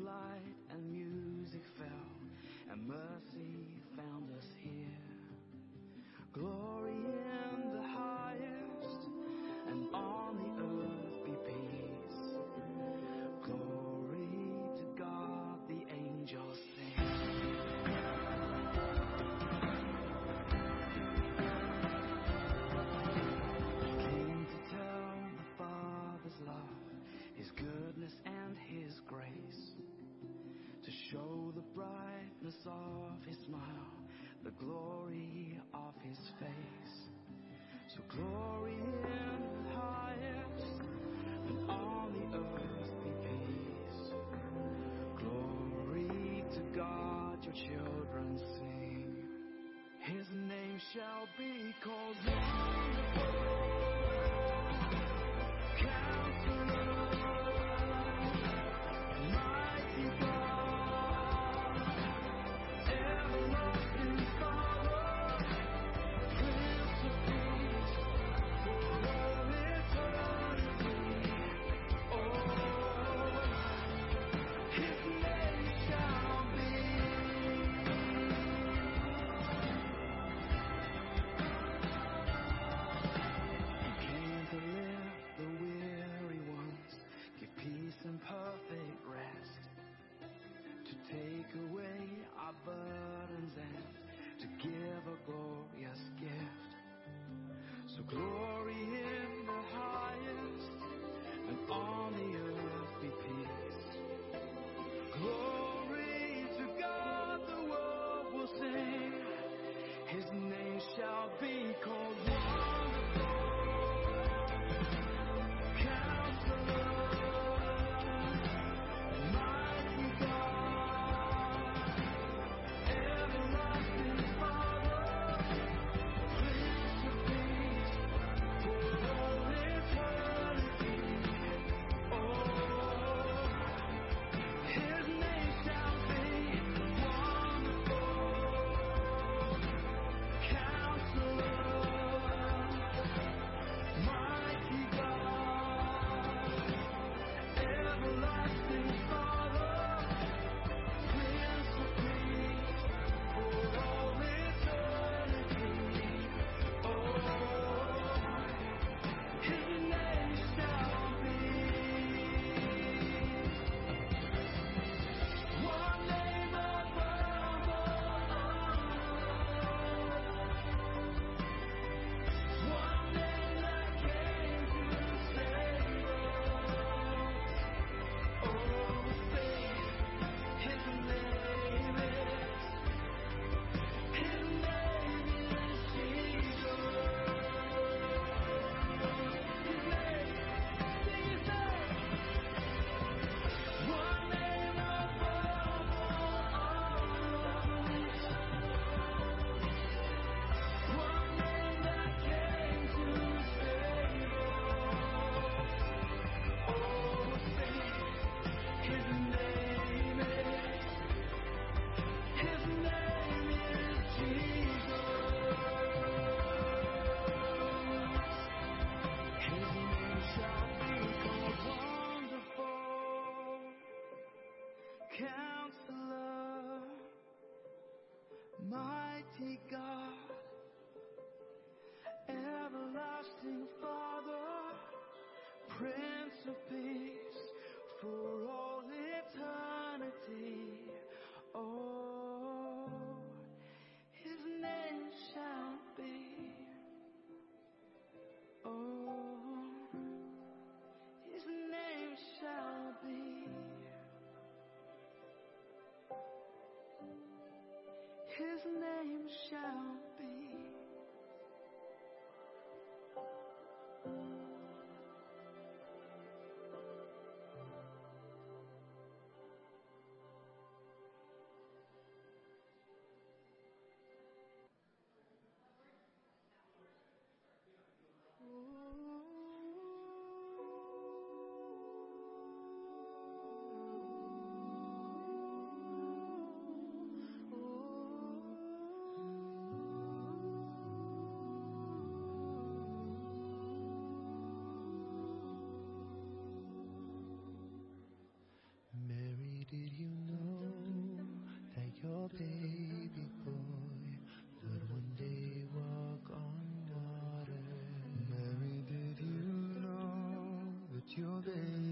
light and music fell, and mercy brightness of his smile, the glory of his face. So glory in the highest, and on the earth be peace. Glory to God, your children sing. His name shall be called wonderful. God, everlasting Father, pray. Your baby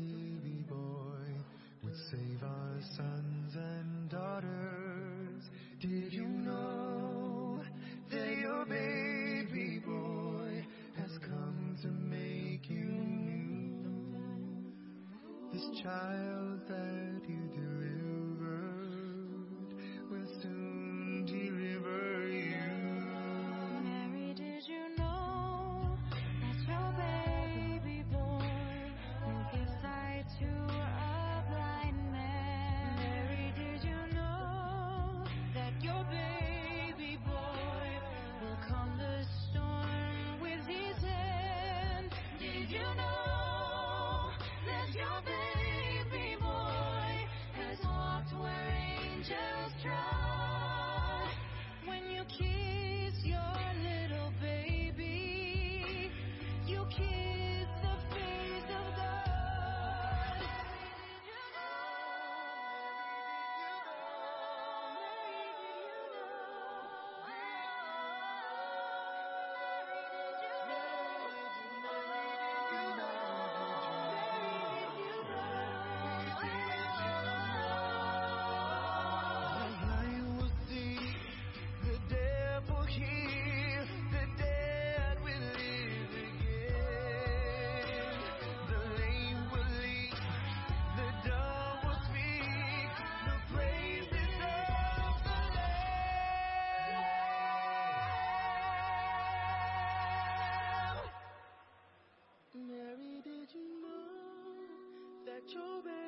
就被。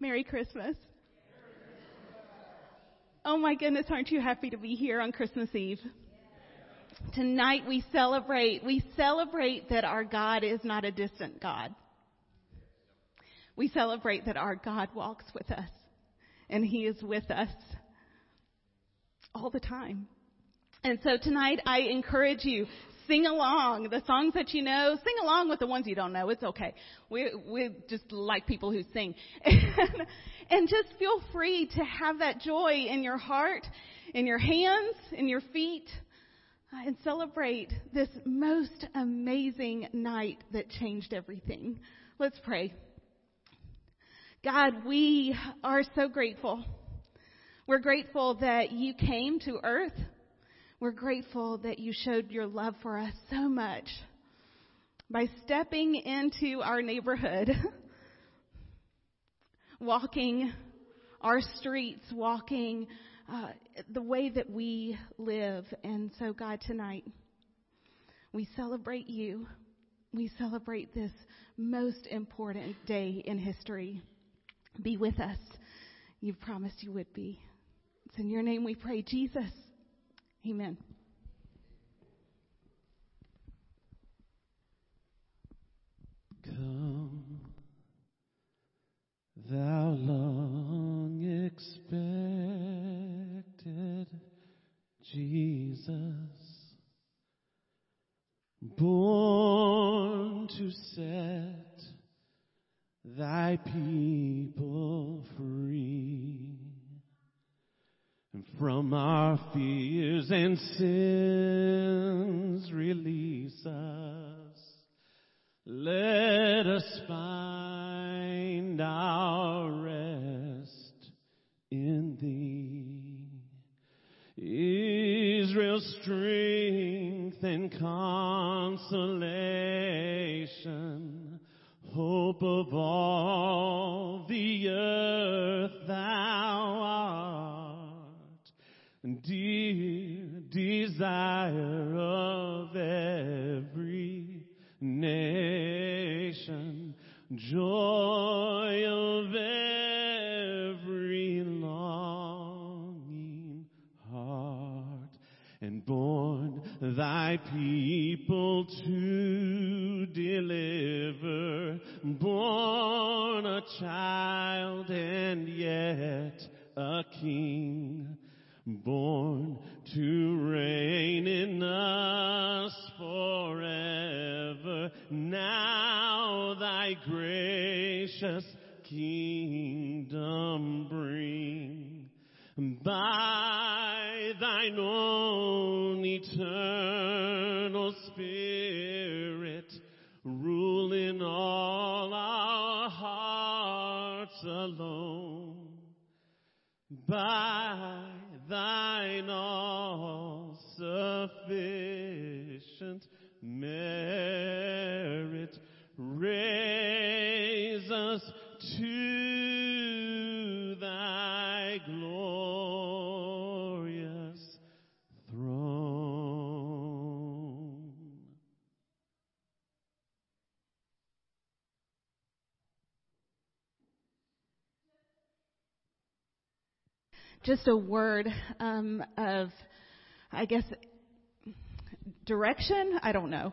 Merry Christmas. Oh my goodness, aren't you happy to be here on Christmas Eve? Tonight we celebrate, we celebrate that our God is not a distant God. We celebrate that our God walks with us and He is with us all the time. And so tonight I encourage you, sing along the songs that you know, sing along with the ones you don't know. It's okay. We we just like people who sing. And, and just feel free to have that joy in your heart, in your hands, in your feet, uh, and celebrate this most amazing night that changed everything. Let's pray. God, we are so grateful. We're grateful that you came to earth. We're grateful that you showed your love for us so much by stepping into our neighborhood, walking our streets, walking uh, the way that we live. And so, God, tonight, we celebrate you. We celebrate this most important day in history. Be with us. You've promised you would be. It's in your name we pray, Jesus. Amen. Come, thou long expected Jesus, born to set thy people free. From our fears and sins release us. Let us find our rest in thee. Israel's strength and consolation, hope of all the earth thou art, dear desire of every nation, joy of every longing heart, and born thy people to deliver, born a child and yet a king, born to reign in us forever. Now thy gracious kingdom bring by thine own eternal spirit, rule in all our hearts alone by thine all sufficient merit Just a word um, of, I guess, direction. I don't know.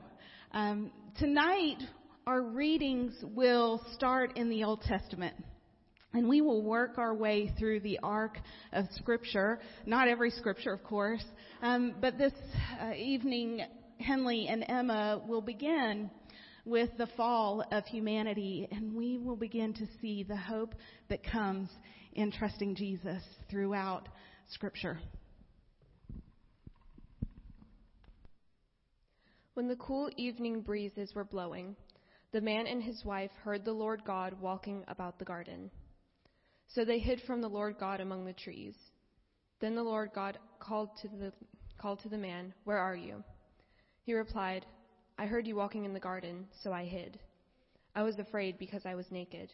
Um, tonight, our readings will start in the Old Testament. And we will work our way through the arc of Scripture. Not every Scripture, of course. Um, but this uh, evening, Henley and Emma will begin with the fall of humanity, and we will begin to see the hope that comes in trusting Jesus throughout Scripture. When the cool evening breezes were blowing, the man and his wife heard the Lord God walking about the garden. So they hid from the Lord God among the trees. Then the Lord God called to the, called to the man, Where are you? He replied, I heard you walking in the garden, so I hid. I was afraid because I was naked.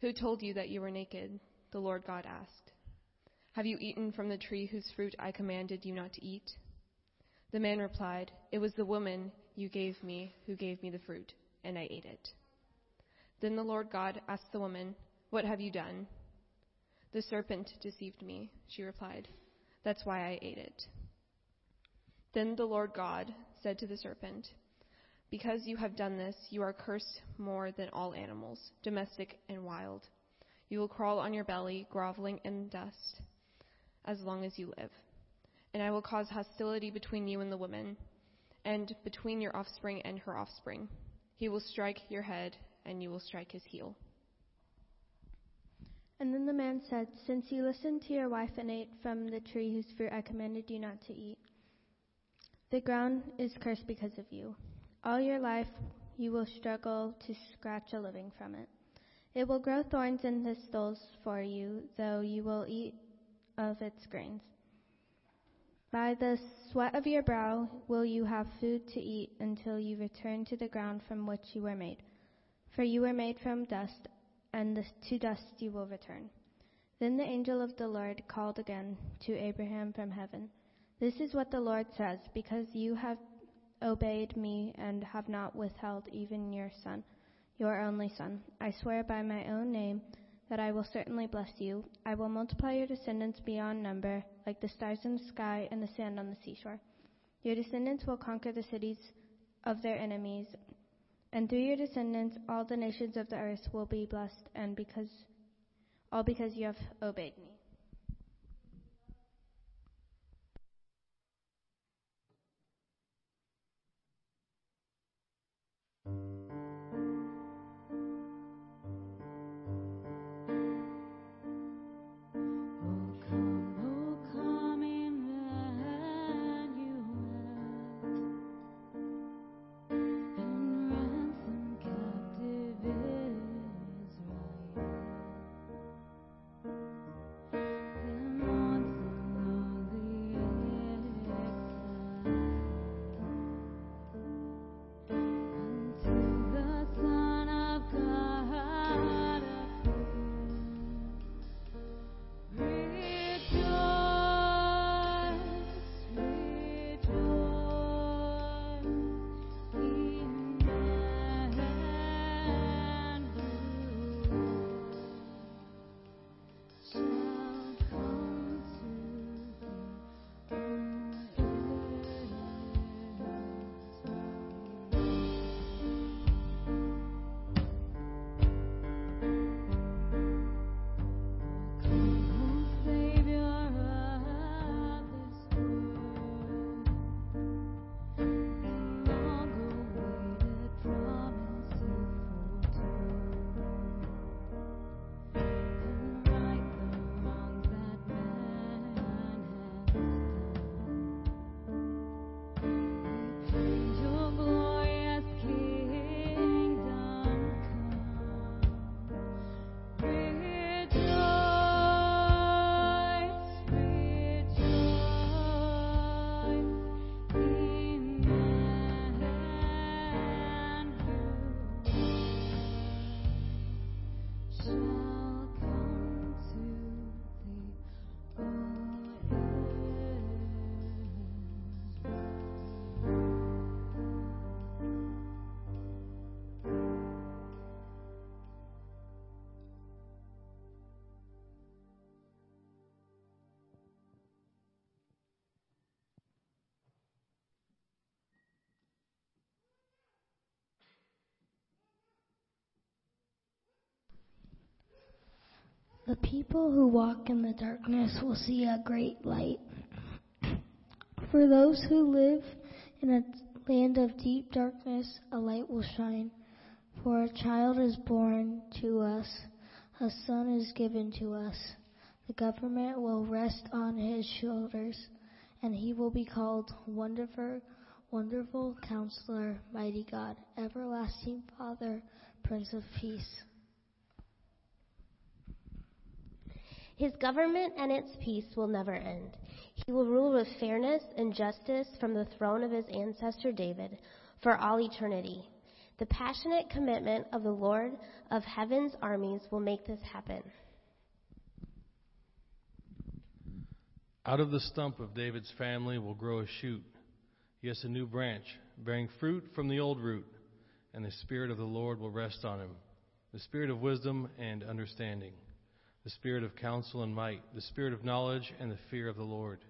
Who told you that you were naked? The Lord God asked. Have you eaten from the tree whose fruit I commanded you not to eat? The man replied, It was the woman you gave me who gave me the fruit, and I ate it. Then the Lord God asked the woman, What have you done? The serpent deceived me, she replied. That's why I ate it. Then the Lord God said to the serpent, Because you have done this, you are cursed more than all animals, domestic and wild. You will crawl on your belly, groveling in dust, as long as you live. And I will cause hostility between you and the woman, and between your offspring and her offspring. He will strike your head, and you will strike his heel. And then the man said, Since you listened to your wife and ate from the tree whose fruit I commanded you not to eat, the ground is cursed because of you. All your life you will struggle to scratch a living from it. It will grow thorns and thistles for you, though you will eat of its grains. By the sweat of your brow will you have food to eat until you return to the ground from which you were made. For you were made from dust, and to dust you will return. Then the angel of the Lord called again to Abraham from heaven. This is what the Lord says, because you have obeyed me and have not withheld even your son, your only son. I swear by my own name that I will certainly bless you. I will multiply your descendants beyond number, like the stars in the sky and the sand on the seashore. Your descendants will conquer the cities of their enemies, and through your descendants all the nations of the earth will be blessed, and because all because you have obeyed me. The people who walk in the darkness will see a great light. For those who live in a land of deep darkness, a light will shine. For a child is born to us, a son is given to us. The government will rest on his shoulders, and he will be called Wonderful, Wonderful Counselor, Mighty God, Everlasting Father, Prince of Peace. His government and its peace will never end. He will rule with fairness and justice from the throne of his ancestor David for all eternity. The passionate commitment of the Lord of heaven's armies will make this happen. Out of the stump of David's family will grow a shoot, yes, a new branch, bearing fruit from the old root, and the Spirit of the Lord will rest on him the spirit of wisdom and understanding, the spirit of counsel and might, the spirit of knowledge and the fear of the Lord.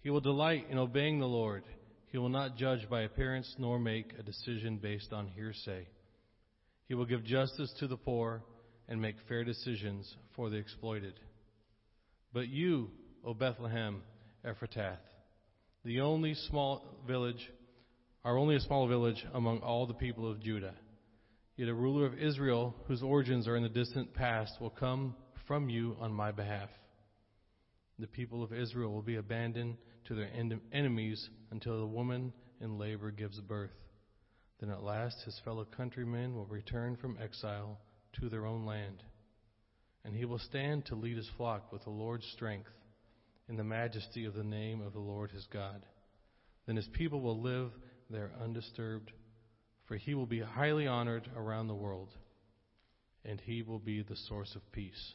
He will delight in obeying the Lord. He will not judge by appearance nor make a decision based on hearsay. He will give justice to the poor and make fair decisions for the exploited. But you, O Bethlehem Ephrathah, the only small village, are only a small village among all the people of Judah. Yet a ruler of Israel, whose origins are in the distant past, will come from you on my behalf. The people of Israel will be abandoned to their en- enemies until the woman in labor gives birth. Then at last his fellow countrymen will return from exile to their own land. And he will stand to lead his flock with the Lord's strength in the majesty of the name of the Lord his God. Then his people will live there undisturbed, for he will be highly honored around the world, and he will be the source of peace.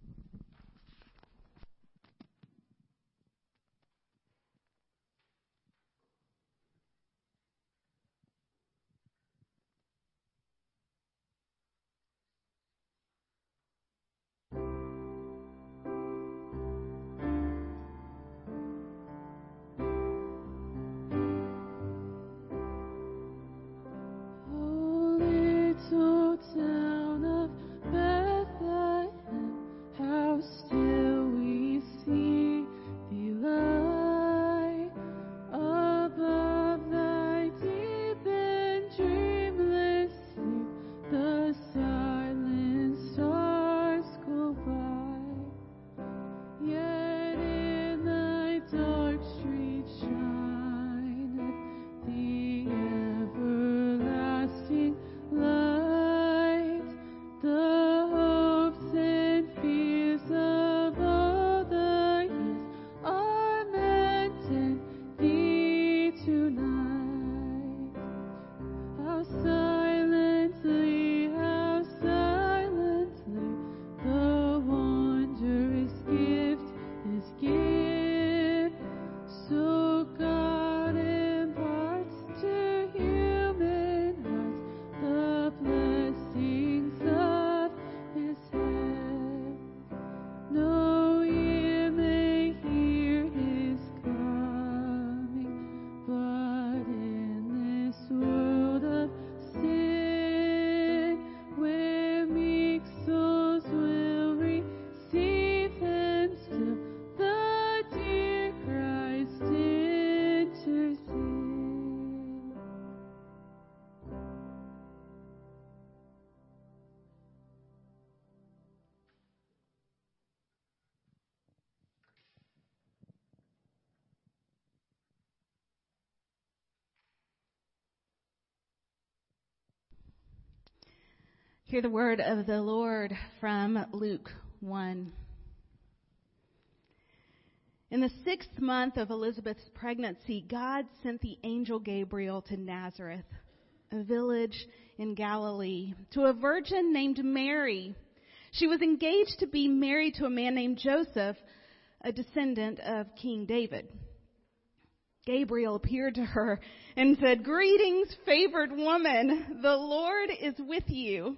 Hear the word of the Lord from Luke 1. In the sixth month of Elizabeth's pregnancy, God sent the angel Gabriel to Nazareth, a village in Galilee, to a virgin named Mary. She was engaged to be married to a man named Joseph, a descendant of King David. Gabriel appeared to her and said, Greetings, favored woman, the Lord is with you.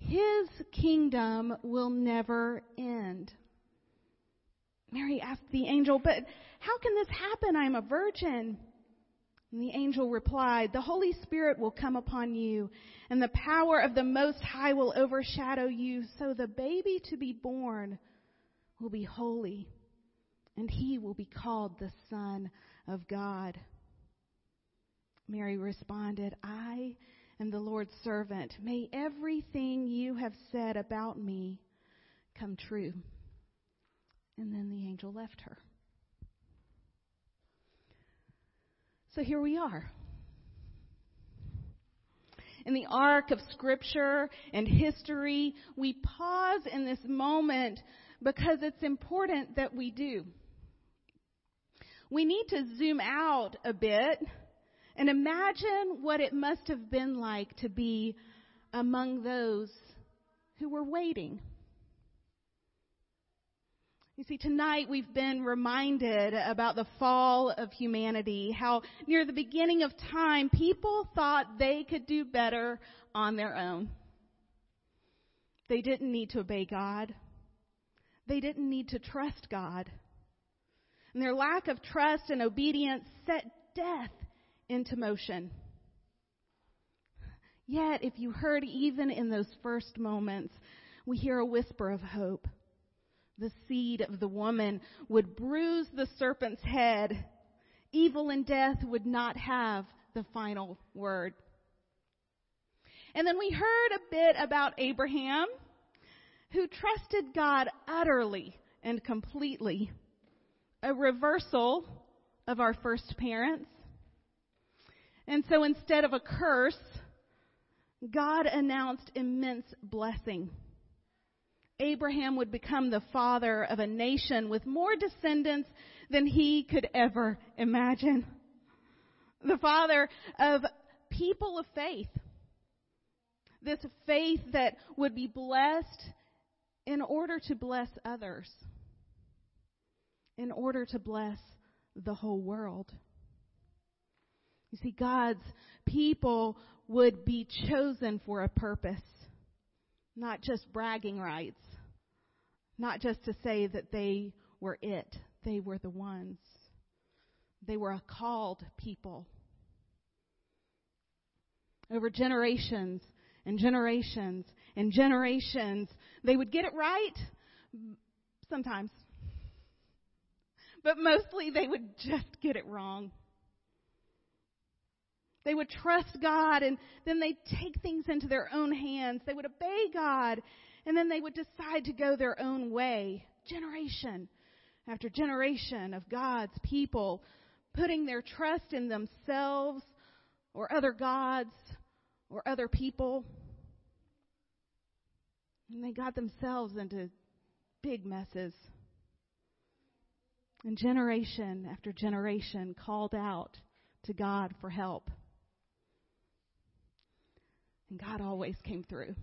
His kingdom will never end. Mary asked the angel, But how can this happen? I am a virgin. And the angel replied, The Holy Spirit will come upon you, and the power of the Most High will overshadow you, so the baby to be born will be holy, and he will be called the Son of God. Mary responded, I am the Lord's servant. May everything you have said about me come true. And then the angel left her. So here we are. in the arc of scripture and history, we pause in this moment because it's important that we do. We need to zoom out a bit and imagine what it must have been like to be among those who were waiting. You see, tonight we've been reminded about the fall of humanity, how near the beginning of time people thought they could do better on their own. They didn't need to obey God. They didn't need to trust God. And their lack of trust and obedience set death into motion. Yet, if you heard even in those first moments, we hear a whisper of hope the seed of the woman would bruise the serpent's head. Evil and death would not have the final word. And then we heard a bit about Abraham, who trusted God utterly and completely. A reversal of our first parents. And so instead of a curse, God announced immense blessing. Abraham would become the father of a nation with more descendants than he could ever imagine. The father of people of faith. This faith that would be blessed in order to bless others. In order to bless the whole world. You see, God's people would be chosen for a purpose, not just bragging rights, not just to say that they were it, they were the ones. They were a called people. Over generations and generations and generations, they would get it right sometimes. But mostly they would just get it wrong. They would trust God and then they'd take things into their own hands. They would obey God and then they would decide to go their own way. Generation after generation of God's people putting their trust in themselves or other gods or other people. And they got themselves into big messes. And generation after generation called out to God for help. And God always came through.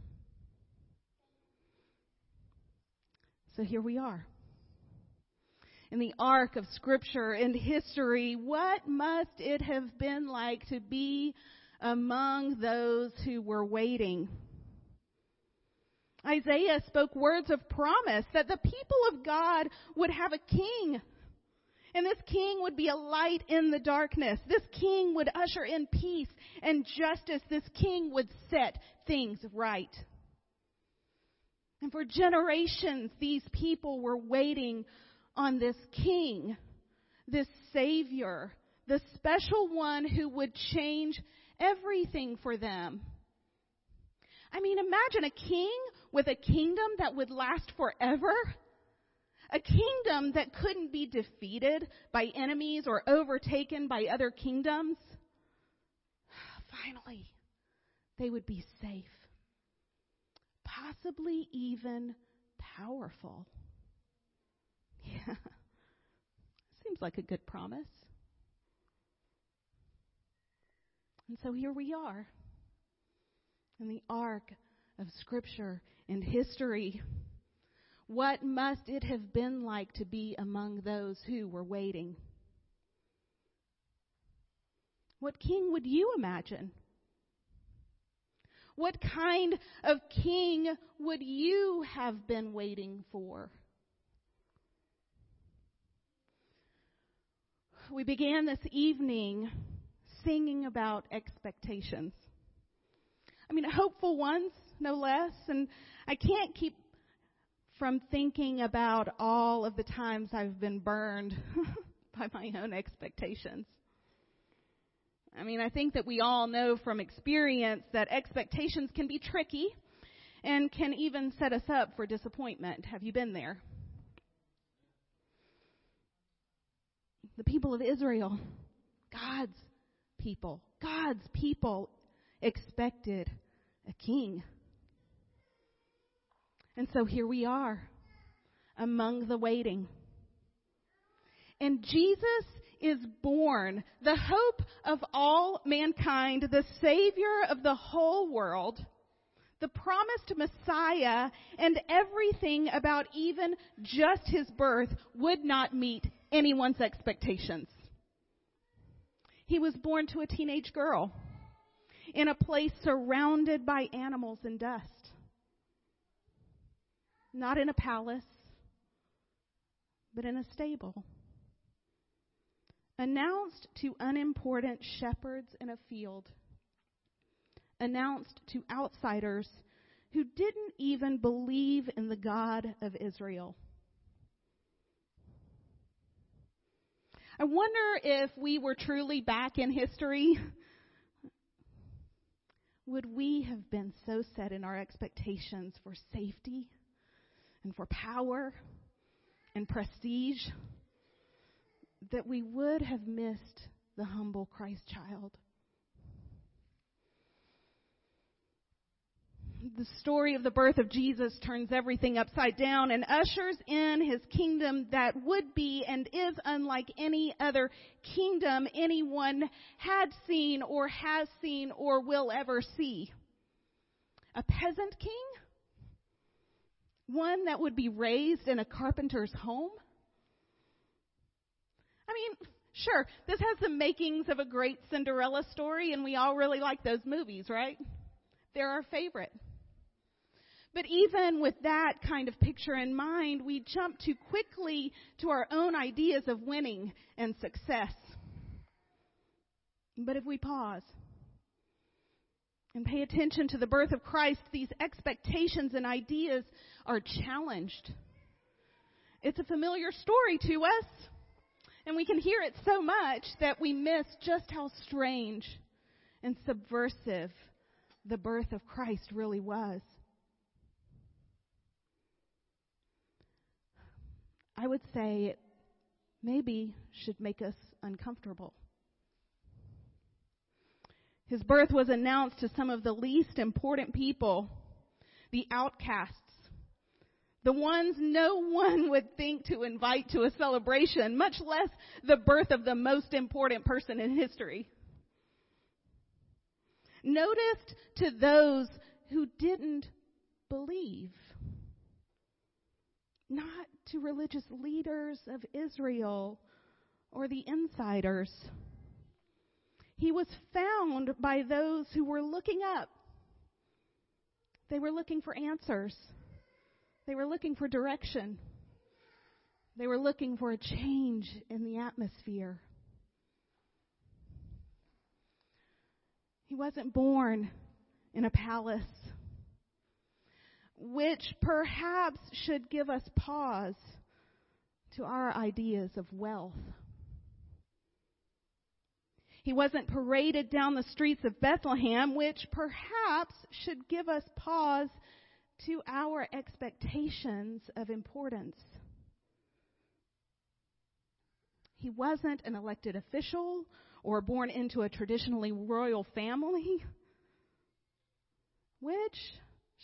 So here we are. In the arc of scripture and history, what must it have been like to be among those who were waiting? Isaiah spoke words of promise that the people of God would have a king and this king would be a light in the darkness. This king would usher in peace and justice. This king would set things right. And for generations, these people were waiting on this king, this savior, the special one who would change everything for them. I mean, imagine a king with a kingdom that would last forever. A kingdom that couldn't be defeated by enemies or overtaken by other kingdoms. Finally, they would be safe. Possibly even powerful. Yeah. Seems like a good promise. And so here we are in the arc of Scripture and history. What must it have been like to be among those who were waiting? What king would you imagine? What kind of king would you have been waiting for? We began this evening singing about expectations. I mean, hopeful ones, no less. And I can't keep from thinking about all of the times I've been burned by my own expectations. I mean, I think that we all know from experience that expectations can be tricky and can even set us up for disappointment. Have you been there? The people of Israel, God's people, God's people expected a king. And so here we are among the waiting. And Jesus is born, the hope of all mankind, the Savior of the whole world, the promised Messiah, and everything about even just his birth would not meet anyone's expectations. He was born to a teenage girl in a place surrounded by animals and dust. Not in a palace, but in a stable. Announced to unimportant shepherds in a field, announced to outsiders who didn't even believe in the God of Israel. I wonder if we were truly back in history, would we have been so set in our expectations for safety and for power and prestige? that we would have missed the humble Christ child. The story of the birth of Jesus turns everything upside down and ushers in his kingdom that would be and is unlike any other kingdom anyone had seen or has seen or will ever see. A peasant king? One that would be raised in a carpenter's home? I mean, sure, this has the makings of a great Cinderella story, and we all really like those movies, right? They're our favorite. But even with that kind of picture in mind, we jump too quickly to our own ideas of winning and success. But if we pause and pay attention to the birth of Christ, these expectations and ideas are challenged. It's a familiar story to us. And we can hear it so much that we miss just how strange and subversive the birth of Christ really was. I would say it maybe should make us uncomfortable. His birth was announced to some of the least important people, the outcasts, the ones no one would think to invite to a celebration, much less the birth of the most important person in history. Noticed to those who didn't believe, not to religious leaders of Israel or the insiders. He was found by those who were looking up. They were looking for answers. They were looking for direction. They were looking for a change in the atmosphere. He wasn't born in a palace, which perhaps should give us pause to our ideas of wealth. He wasn't paraded down the streets of Bethlehem, which perhaps should give us pause to our expectations of importance. He wasn't an elected official or born into a traditionally royal family, which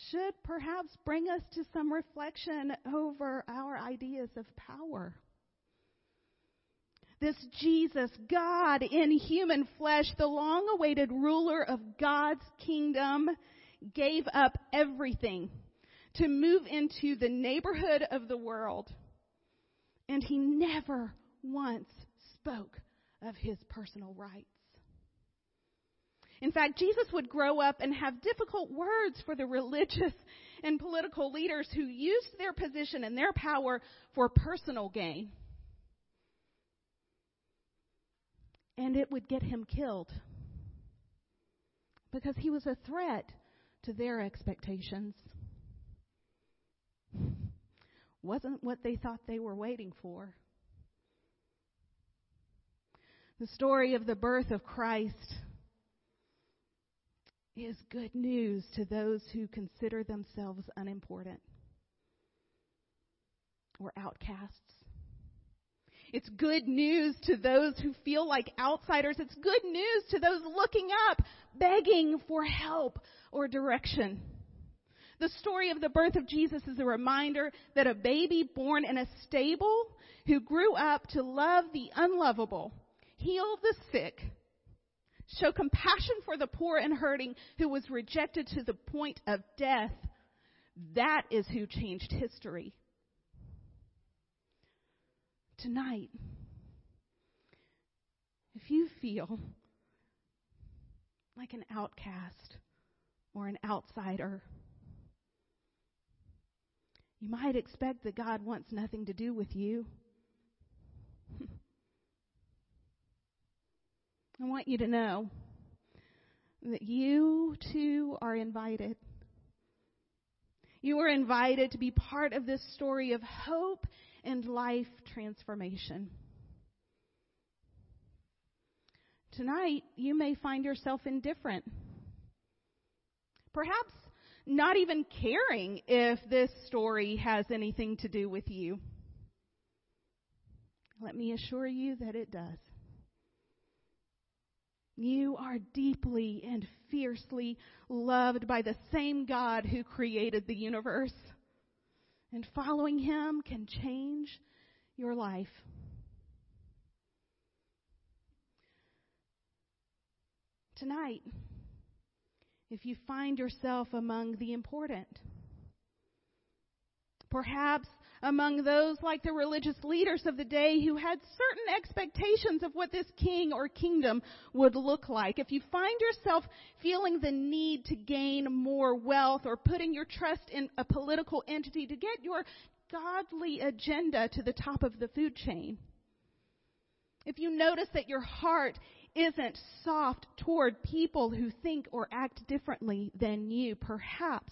should perhaps bring us to some reflection over our ideas of power. This Jesus, God in human flesh, the long awaited ruler of God's kingdom, gave up everything to move into the neighborhood of the world. And he never once spoke of his personal rights. In fact, Jesus would grow up and have difficult words for the religious and political leaders who used their position and their power for personal gain. And it would get him killed because he was a threat to their expectations wasn't what they thought they were waiting for. The story of the birth of Christ is good news to those who consider themselves unimportant or outcasts. It's good news to those who feel like outsiders. It's good news to those looking up, begging for help or direction. The story of the birth of Jesus is a reminder that a baby born in a stable who grew up to love the unlovable, heal the sick, show compassion for the poor and hurting who was rejected to the point of death, that is who changed history. Tonight, if you feel like an outcast or an outsider, you might expect that God wants nothing to do with you. I want you to know that you too are invited. You are invited to be part of this story of hope and life transformation. Tonight, you may find yourself indifferent. Perhaps not even caring if this story has anything to do with you. Let me assure you that it does. You are deeply and fiercely loved by the same God who created the universe. And following Him can change your life. Tonight, if you find yourself among the important, perhaps among those like the religious leaders of the day who had certain expectations of what this king or kingdom would look like. If you find yourself feeling the need to gain more wealth or putting your trust in a political entity to get your godly agenda to the top of the food chain. If you notice that your heart isn't soft toward people who think or act differently than you, perhaps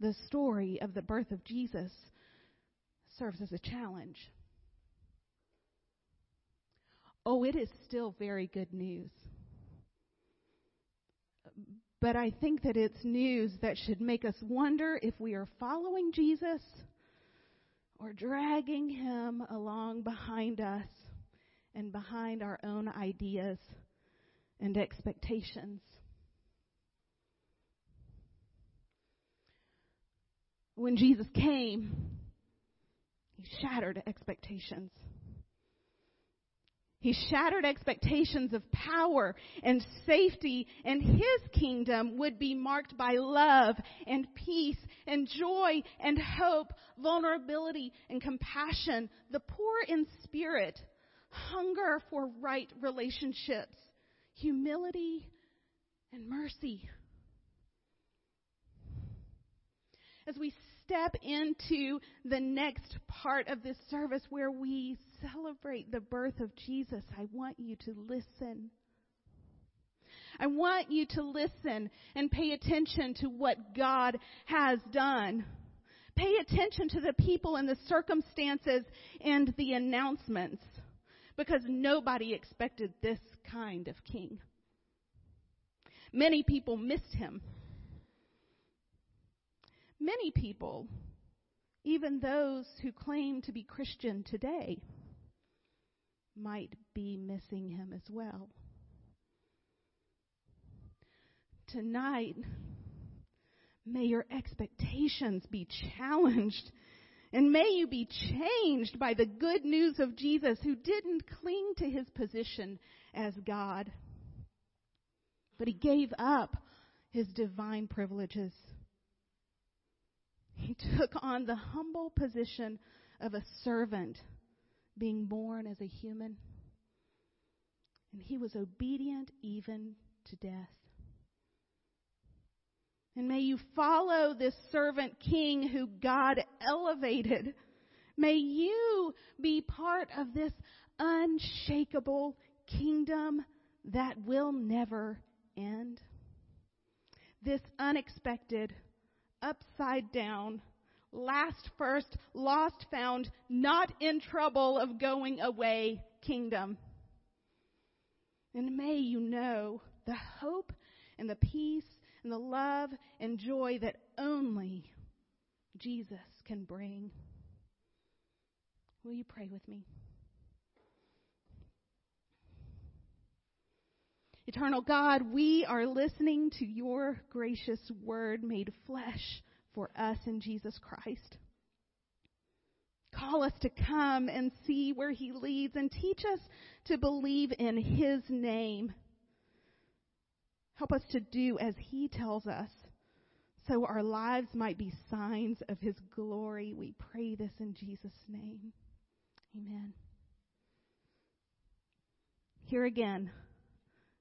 the story of the birth of Jesus serves as a challenge. Oh, it is still very good news. But I think that it's news that should make us wonder if we are following Jesus or dragging him along behind us and behind our own ideas and expectations. When Jesus came, he shattered expectations. He shattered expectations of power and safety, and his kingdom would be marked by love and peace and joy and hope, vulnerability and compassion, the poor in spirit, hunger for right relationships, humility and mercy. As we step into the next part of this service where we celebrate the birth of Jesus, I want you to listen. I want you to listen and pay attention to what God has done. Pay attention to the people and the circumstances and the announcements because nobody expected this kind of king. Many people missed him. Many people, even those who claim to be Christian today, might be missing him as well. Tonight, may your expectations be challenged and may you be changed by the good news of Jesus who didn't cling to his position as God, but he gave up his divine privileges he took on the humble position of a servant, being born as a human. And he was obedient even to death. And may you follow this servant king who God elevated. May you be part of this unshakable kingdom that will never end. This unexpected upside down, last first, lost found, not in trouble of going away kingdom. And may you know the hope and the peace and the love and joy that only Jesus can bring. Will you pray with me? Eternal God, we are listening to your gracious word made flesh for us in Jesus Christ. Call us to come and see where he leads and teach us to believe in his name. Help us to do as he tells us so our lives might be signs of his glory. We pray this in Jesus' name. Amen. Here again,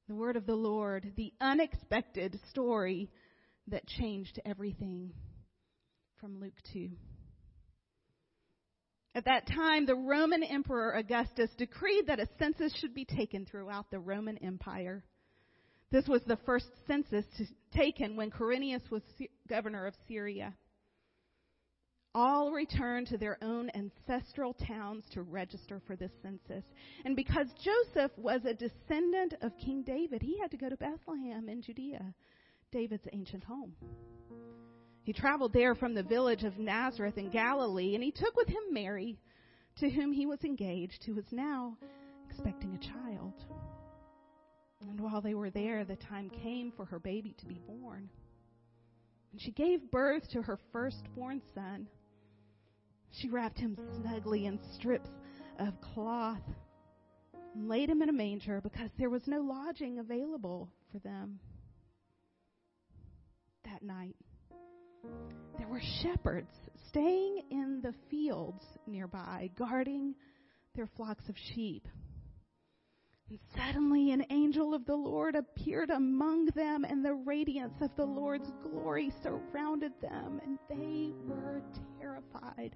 the word of the Lord, the unexpected story that changed everything from Luke 2. At that time, the Roman Emperor Augustus decreed that a census should be taken throughout the Roman Empire. This was the first census taken when Quirinius was governor of Syria. All returned to their own ancestral towns to register for this census. And because Joseph was a descendant of King David, he had to go to Bethlehem in Judea, David's ancient home. He traveled there from the village of Nazareth in Galilee, and he took with him Mary, to whom he was engaged, who was now expecting a child. And while they were there, the time came for her baby to be born. And she gave birth to her firstborn son. She wrapped him snugly in strips of cloth and laid him in a manger because there was no lodging available for them. That night, there were shepherds staying in the fields nearby, guarding their flocks of sheep. And suddenly an angel of the Lord appeared among them, and the radiance of the Lord's glory surrounded them, and they were terrified.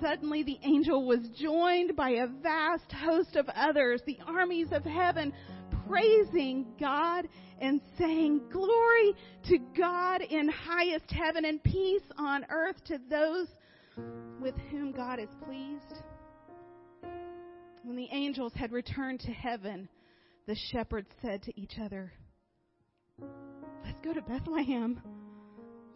Suddenly the angel was joined by a vast host of others, the armies of heaven, praising God and saying, Glory to God in highest heaven and peace on earth to those with whom God is pleased. When the angels had returned to heaven, the shepherds said to each other, Let's go to Bethlehem.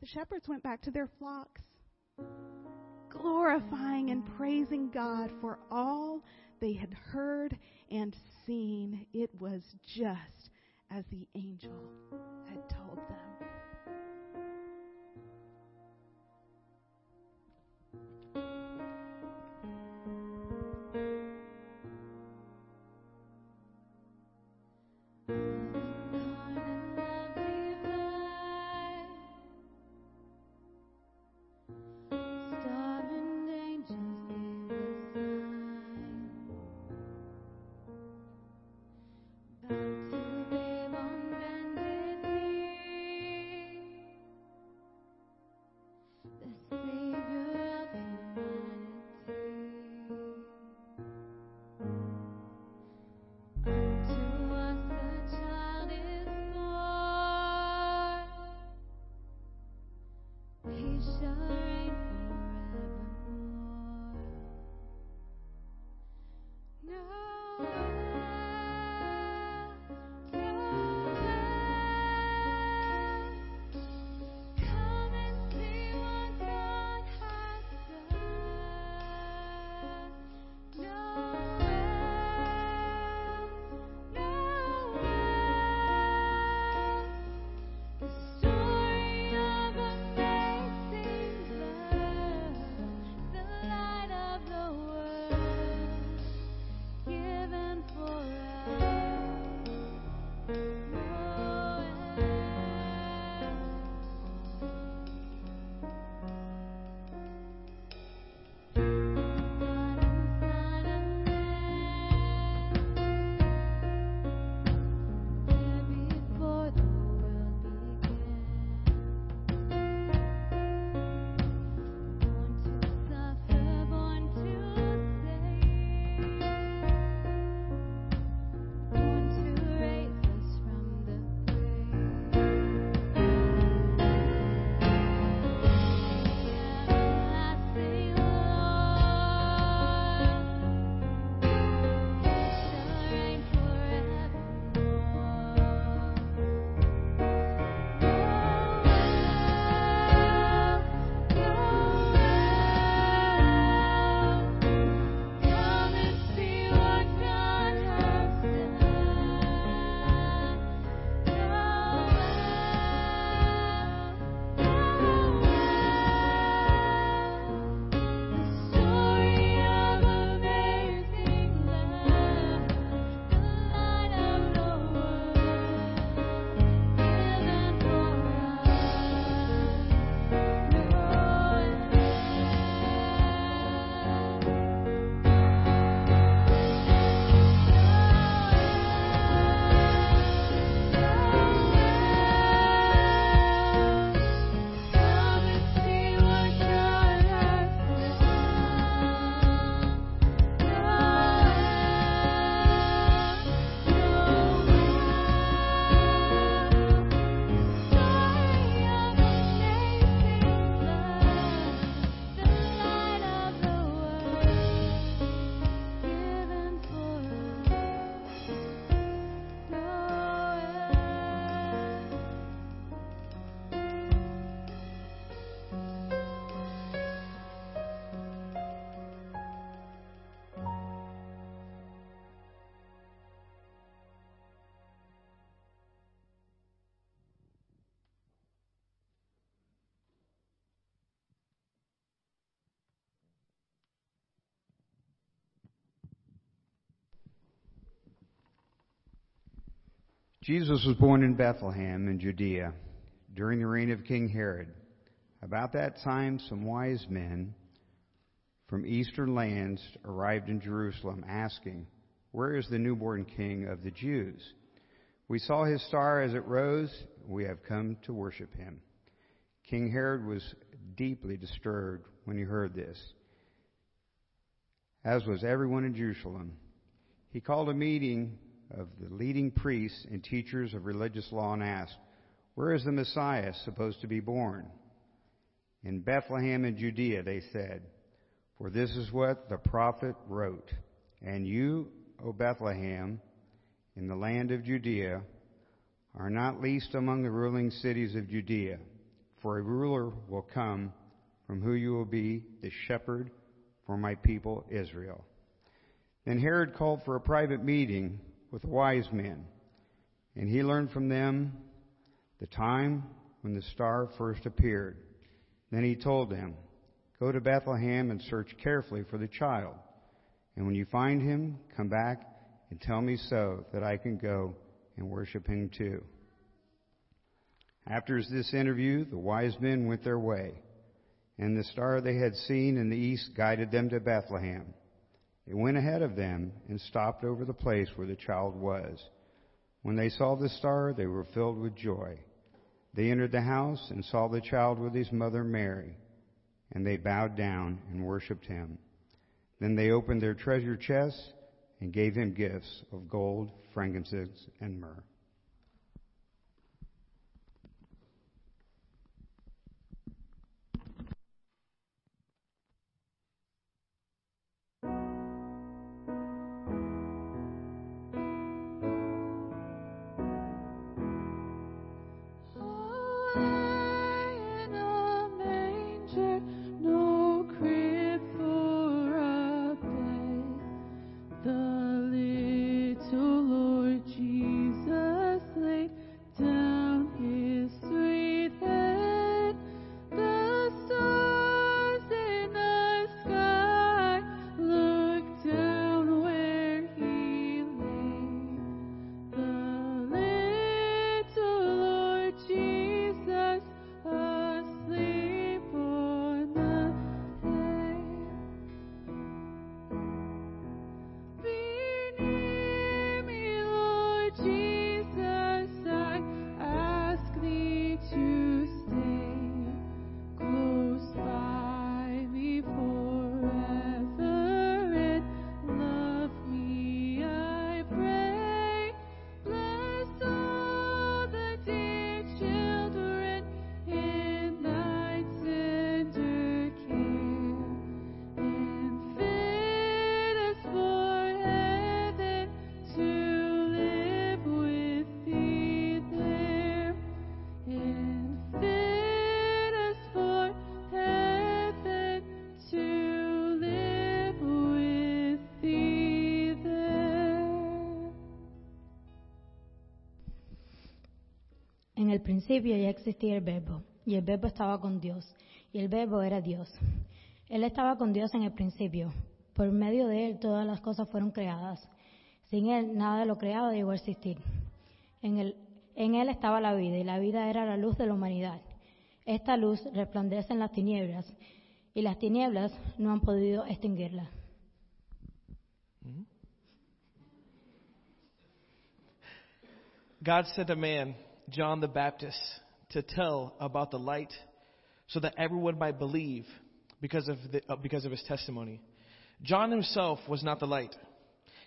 The shepherds went back to their flocks glorifying and praising God for all they had heard and seen. It was just as the angel had told them. Jesus was born in Bethlehem in Judea during the reign of King Herod. About that time, some wise men from eastern lands arrived in Jerusalem asking, Where is the newborn king of the Jews? We saw his star as it rose. We have come to worship him. King Herod was deeply disturbed when he heard this, as was everyone in Jerusalem. He called a meeting of the leading priests and teachers of religious law and asked, Where is the Messiah supposed to be born? In Bethlehem in Judea, they said, For this is what the prophet wrote. And you, O Bethlehem, in the land of Judea, are not least among the ruling cities of Judea, for a ruler will come from who you will be the shepherd for my people Israel. Then Herod called for a private meeting with wise men, and he learned from them the time when the star first appeared. Then he told them, Go to Bethlehem and search carefully for the child. And when you find him, come back and tell me so that I can go and worship him too. After this interview, the wise men went their way, and the star they had seen in the east guided them to Bethlehem. It went ahead of them and stopped over the place where the child was. When they saw the star, they were filled with joy. They entered the house and saw the child with his mother Mary, and they bowed down and worshipped him. Then they opened their treasure chests and gave him gifts of gold, frankincense, and myrrh. El principio ya existía el verbo, y el verbo estaba con Dios, y el verbo era Dios. Él estaba con Dios en el principio. Por medio de él todas las cosas fueron creadas. Sin él nada de lo creado llegó a existir. En él, en él estaba la vida, y la vida era la luz de la humanidad. Esta luz resplandece en las tinieblas, y las tinieblas no han podido extinguirla. God sent a man, John the Baptist, to tell about the light so that everyone might believe because of, the, uh, because of his testimony. John himself was not the light.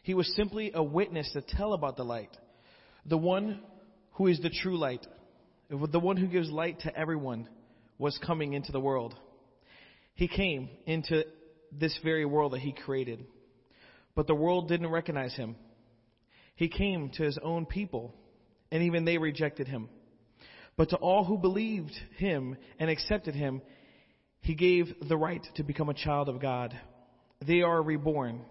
He was simply a witness to tell about the light. The one who is the true light, the one who gives light to everyone, was coming into the world. He came into this very world that he created. But the world didn't recognize him. He came to his own people, and even they rejected him. But to all who believed him and accepted him, he gave the right to become a child of God. They are reborn,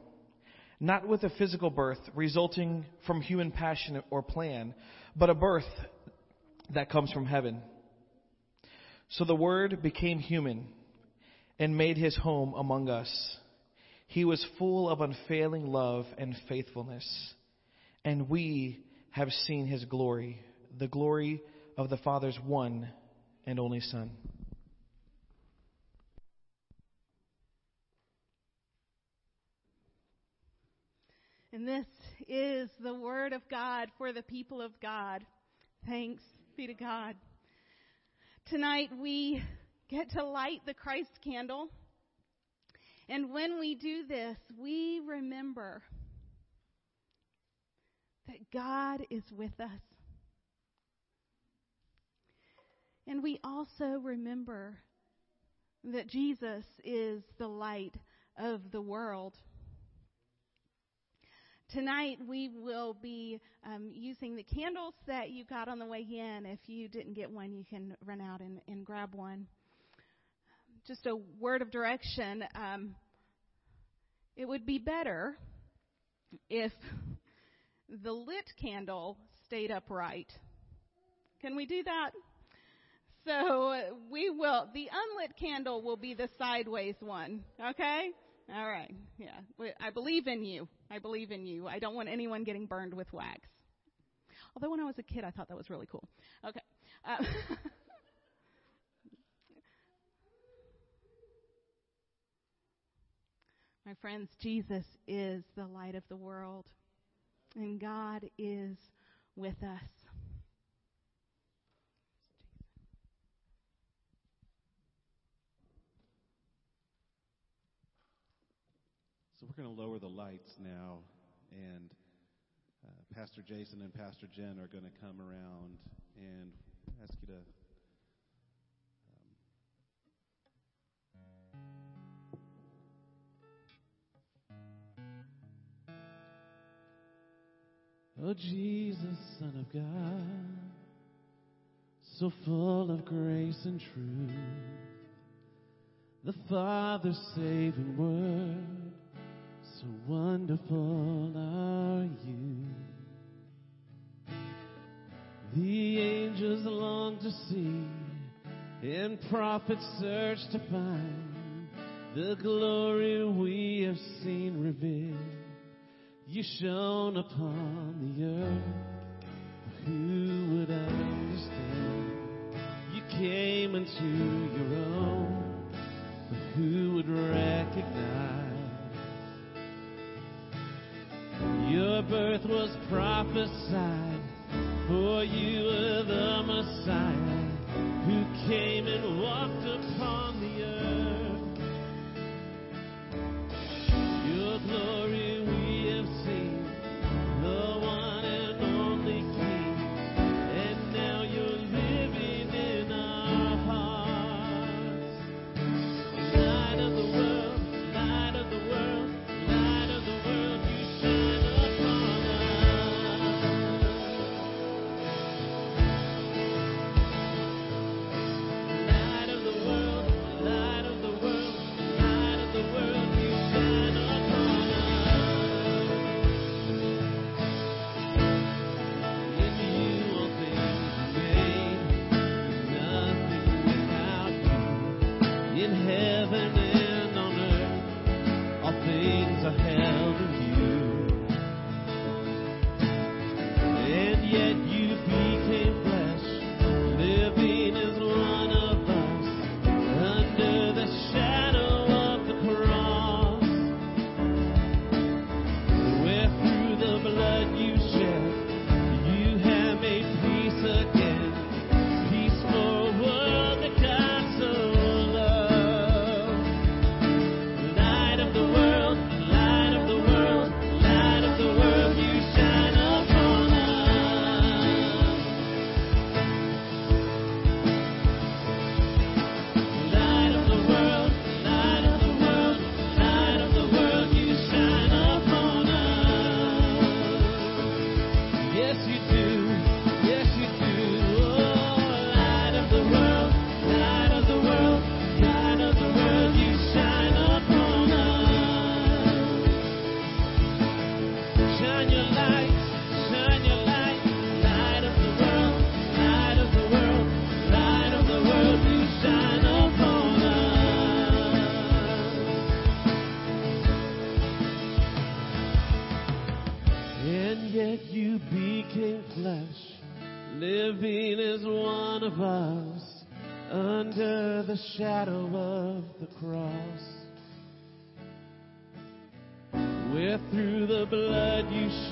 not with a physical birth resulting from human passion or plan, but a birth that comes from heaven. So the Word became human and made his home among us. He was full of unfailing love and faithfulness, and we have seen his glory, the glory of the Father's one and only Son. And this is the word of God for the people of God. Thanks be to God. Tonight we get to light the Christ candle. And when we do this, we remember that God is with us. And we also remember that Jesus is the light of the world. Tonight we will be um, using the candles that you got on the way in. If you didn't get one, you can run out and, and grab one. Just a word of direction. Um, it would be better if the lit candle stayed upright. Can we do that? So we will, the unlit candle will be the sideways one. Okay? All right. Yeah. I believe in you. I believe in you. I don't want anyone getting burned with wax. Although when I was a kid, I thought that was really cool. Okay. Uh, My friends, Jesus is the light of the world, and God is with us. So we're going to lower the lights now, and uh, Pastor Jason and Pastor Jen are going to come around and ask you to. Oh, Jesus, Son of God, so full of grace and truth, the Father's saving word so wonderful are you. The angels long to see, and prophets search to find the glory we have seen revealed. You shone upon the earth. Who would understand? You came into your own, but who would recognize? Your birth was prophesied, for you were the Messiah who came and walked upon the earth. Your glory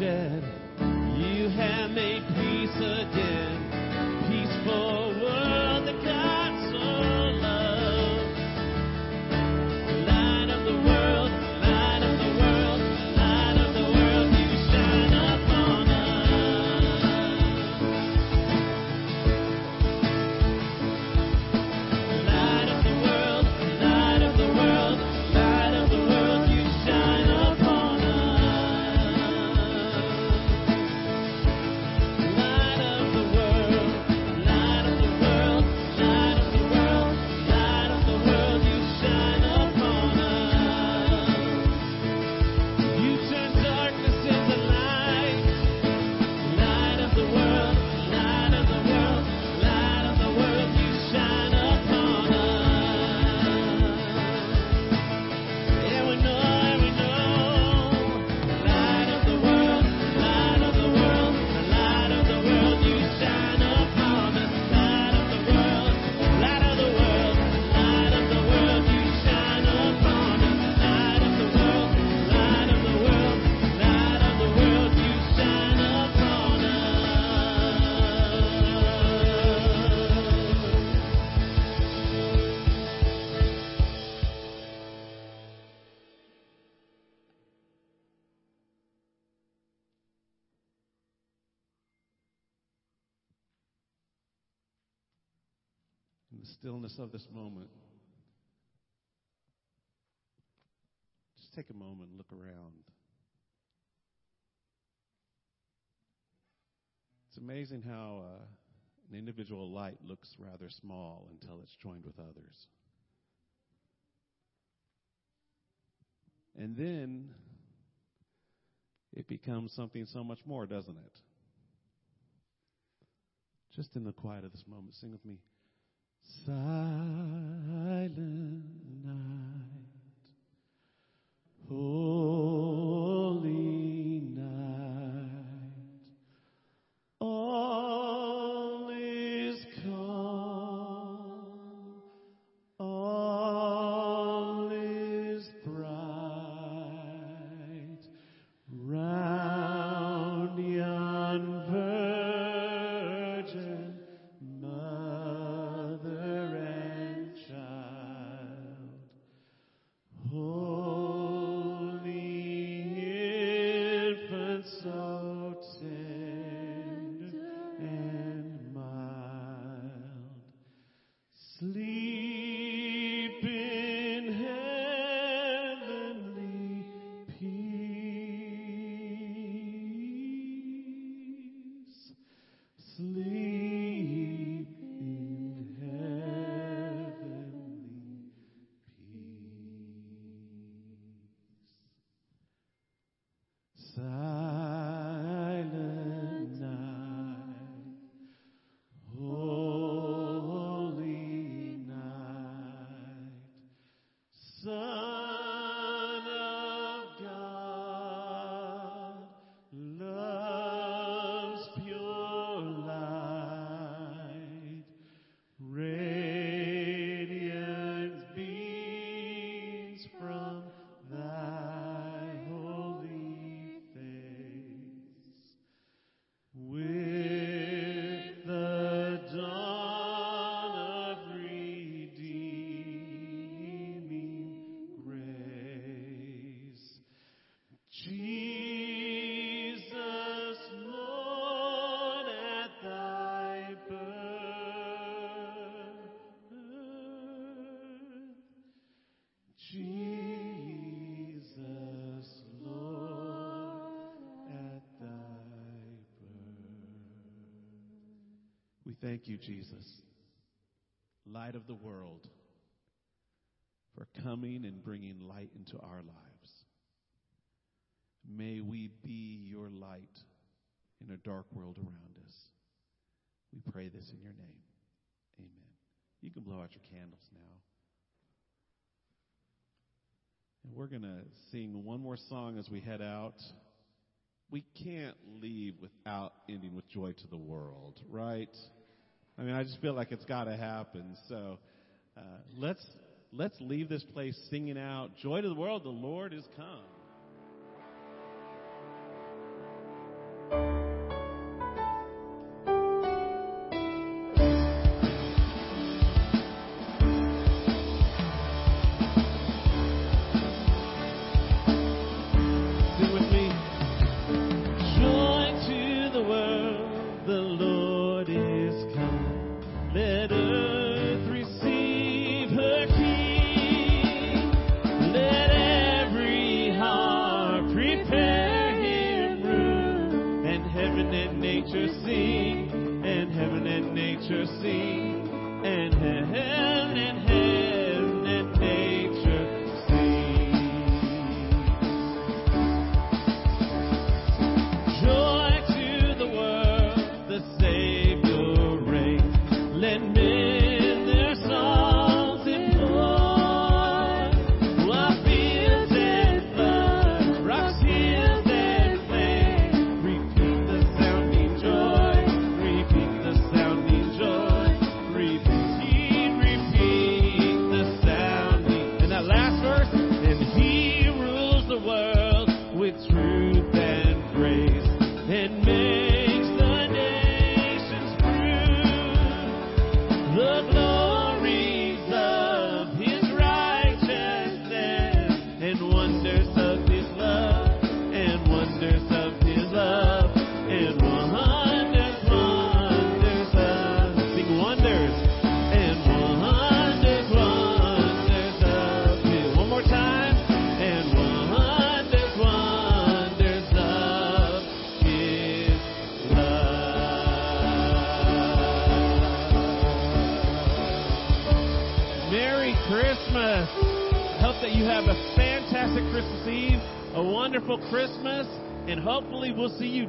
shed, the stillness of this moment, just take a moment and look around. It's amazing how uh, an individual light looks rather small until it's joined with others. And then it becomes something so much more, doesn't it? Just in the quiet of this moment, sing with me. Silent night, holy thank you, Jesus, light of the world, for coming and bringing light into our lives. May we be your light in a dark world around us. We pray this in your name. Amen. You can blow out your candles now. And we're going to sing one more song as we head out. we can't leave without ending with joy to the world, right? I mean, I just feel like it's got to happen. So uh, let's let's leave this place singing out joy to the world. The Lord is come.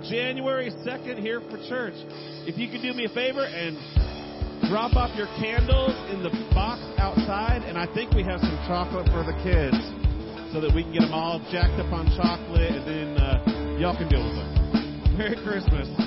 January 2nd here for church. If you could do me a favor and drop off your candles in the box outside, and I think we have some chocolate for the kids so that we can get them all jacked up on chocolate, and then uh, y'all can deal with them. Merry Christmas.